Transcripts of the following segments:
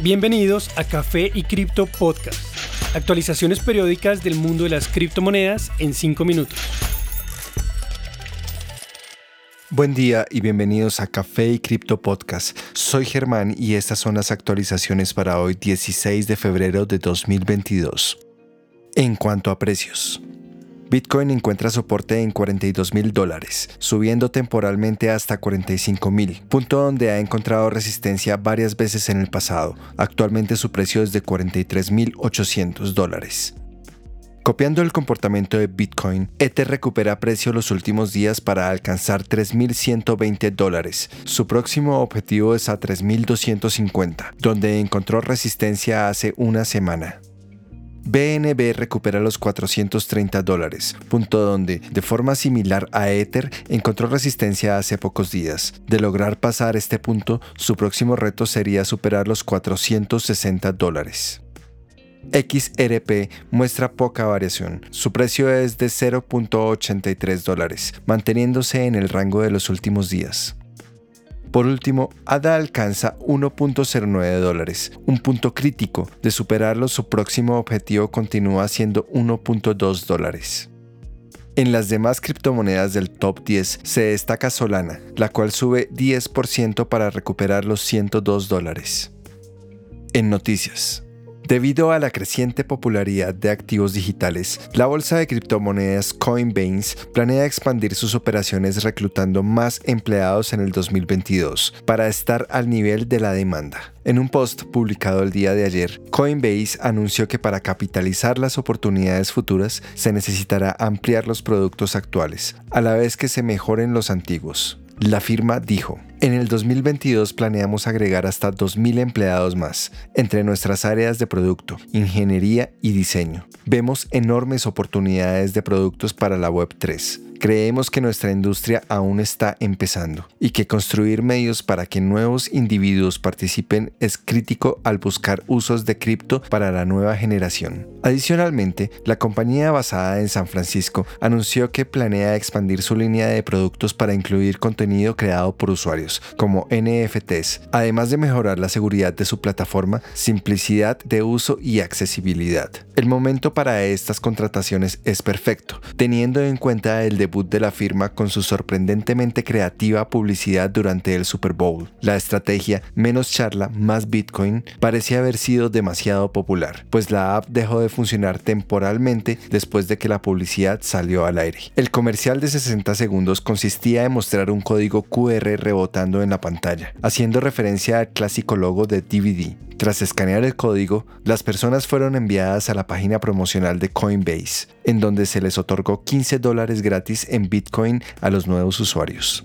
Bienvenidos a Café y Cripto Podcast. Actualizaciones periódicas del mundo de las criptomonedas en 5 minutos. Buen día y bienvenidos a Café y Cripto Podcast. Soy Germán y estas son las actualizaciones para hoy 16 de febrero de 2022. En cuanto a precios. Bitcoin encuentra soporte en 42 mil dólares, subiendo temporalmente hasta 45 mil, punto donde ha encontrado resistencia varias veces en el pasado. Actualmente su precio es de 43 mil 800 dólares. Copiando el comportamiento de Bitcoin, Ether recupera precio los últimos días para alcanzar 3.120 dólares. Su próximo objetivo es a 3.250, donde encontró resistencia hace una semana. BNB recupera los 430 dólares, punto donde, de forma similar a Ether, encontró resistencia hace pocos días. De lograr pasar este punto, su próximo reto sería superar los 460 dólares. XRP muestra poca variación. Su precio es de 0.83 dólares, manteniéndose en el rango de los últimos días. Por último, ADA alcanza 1.09 dólares, un punto crítico. De superarlo, su próximo objetivo continúa siendo 1.2 dólares. En las demás criptomonedas del top 10 se destaca Solana, la cual sube 10% para recuperar los 102 dólares. En noticias. Debido a la creciente popularidad de activos digitales, la bolsa de criptomonedas Coinbase planea expandir sus operaciones reclutando más empleados en el 2022 para estar al nivel de la demanda. En un post publicado el día de ayer, Coinbase anunció que para capitalizar las oportunidades futuras se necesitará ampliar los productos actuales, a la vez que se mejoren los antiguos. La firma dijo, en el 2022 planeamos agregar hasta 2.000 empleados más entre nuestras áreas de producto, ingeniería y diseño. Vemos enormes oportunidades de productos para la Web3 Creemos que nuestra industria aún está empezando y que construir medios para que nuevos individuos participen es crítico al buscar usos de cripto para la nueva generación. Adicionalmente, la compañía basada en San Francisco anunció que planea expandir su línea de productos para incluir contenido creado por usuarios, como NFTs, además de mejorar la seguridad de su plataforma, simplicidad de uso y accesibilidad. El momento para estas contrataciones es perfecto, teniendo en cuenta el debut de la firma con su sorprendentemente creativa publicidad durante el Super Bowl. La estrategia menos charla, más Bitcoin parecía haber sido demasiado popular, pues la app dejó de funcionar temporalmente después de que la publicidad salió al aire. El comercial de 60 segundos consistía en mostrar un código QR rebotando en la pantalla, haciendo referencia al clásico logo de DVD. Tras escanear el código, las personas fueron enviadas a la página promocional de Coinbase, en donde se les otorgó 15 dólares gratis en Bitcoin a los nuevos usuarios.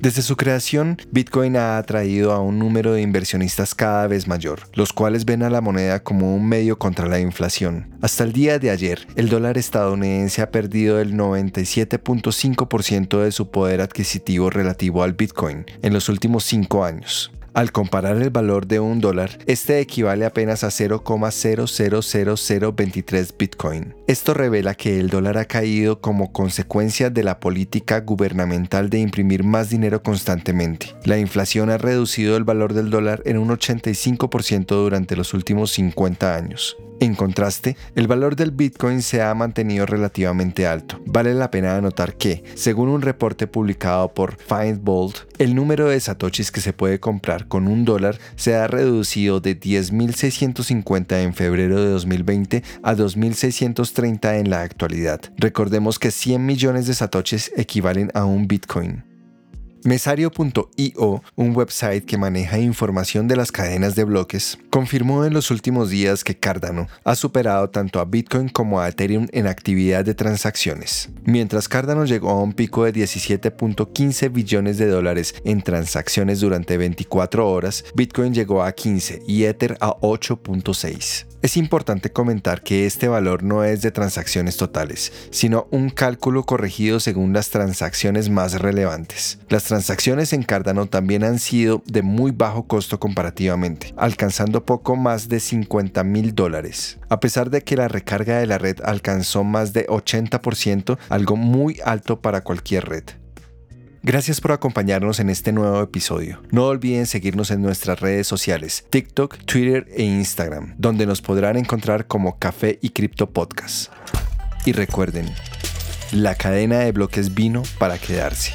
Desde su creación, Bitcoin ha atraído a un número de inversionistas cada vez mayor, los cuales ven a la moneda como un medio contra la inflación. Hasta el día de ayer, el dólar estadounidense ha perdido el 97.5% de su poder adquisitivo relativo al Bitcoin en los últimos cinco años. Al comparar el valor de un dólar, este equivale apenas a 0,000023 Bitcoin. Esto revela que el dólar ha caído como consecuencia de la política gubernamental de imprimir más dinero constantemente. La inflación ha reducido el valor del dólar en un 85% durante los últimos 50 años. En contraste, el valor del Bitcoin se ha mantenido relativamente alto. Vale la pena anotar que, según un reporte publicado por Findbolt, el número de satoshis que se puede comprar con un dólar se ha reducido de 10.650 en febrero de 2020 a 2.630 en la actualidad. Recordemos que 100 millones de satoshis equivalen a un Bitcoin. Mesario.io, un website que maneja información de las cadenas de bloques, confirmó en los últimos días que Cardano ha superado tanto a Bitcoin como a Ethereum en actividad de transacciones. Mientras Cardano llegó a un pico de 17.15 billones de dólares en transacciones durante 24 horas, Bitcoin llegó a 15 y Ether a 8.6. Es importante comentar que este valor no es de transacciones totales, sino un cálculo corregido según las transacciones más relevantes. Las transacciones en Cardano también han sido de muy bajo costo comparativamente, alcanzando poco más de 50 mil dólares. A pesar de que la recarga de la red alcanzó más de 80%, algo muy alto para cualquier red. Gracias por acompañarnos en este nuevo episodio. No olviden seguirnos en nuestras redes sociales, TikTok, Twitter e Instagram, donde nos podrán encontrar como Café y Cripto Podcast. Y recuerden, la cadena de bloques vino para quedarse.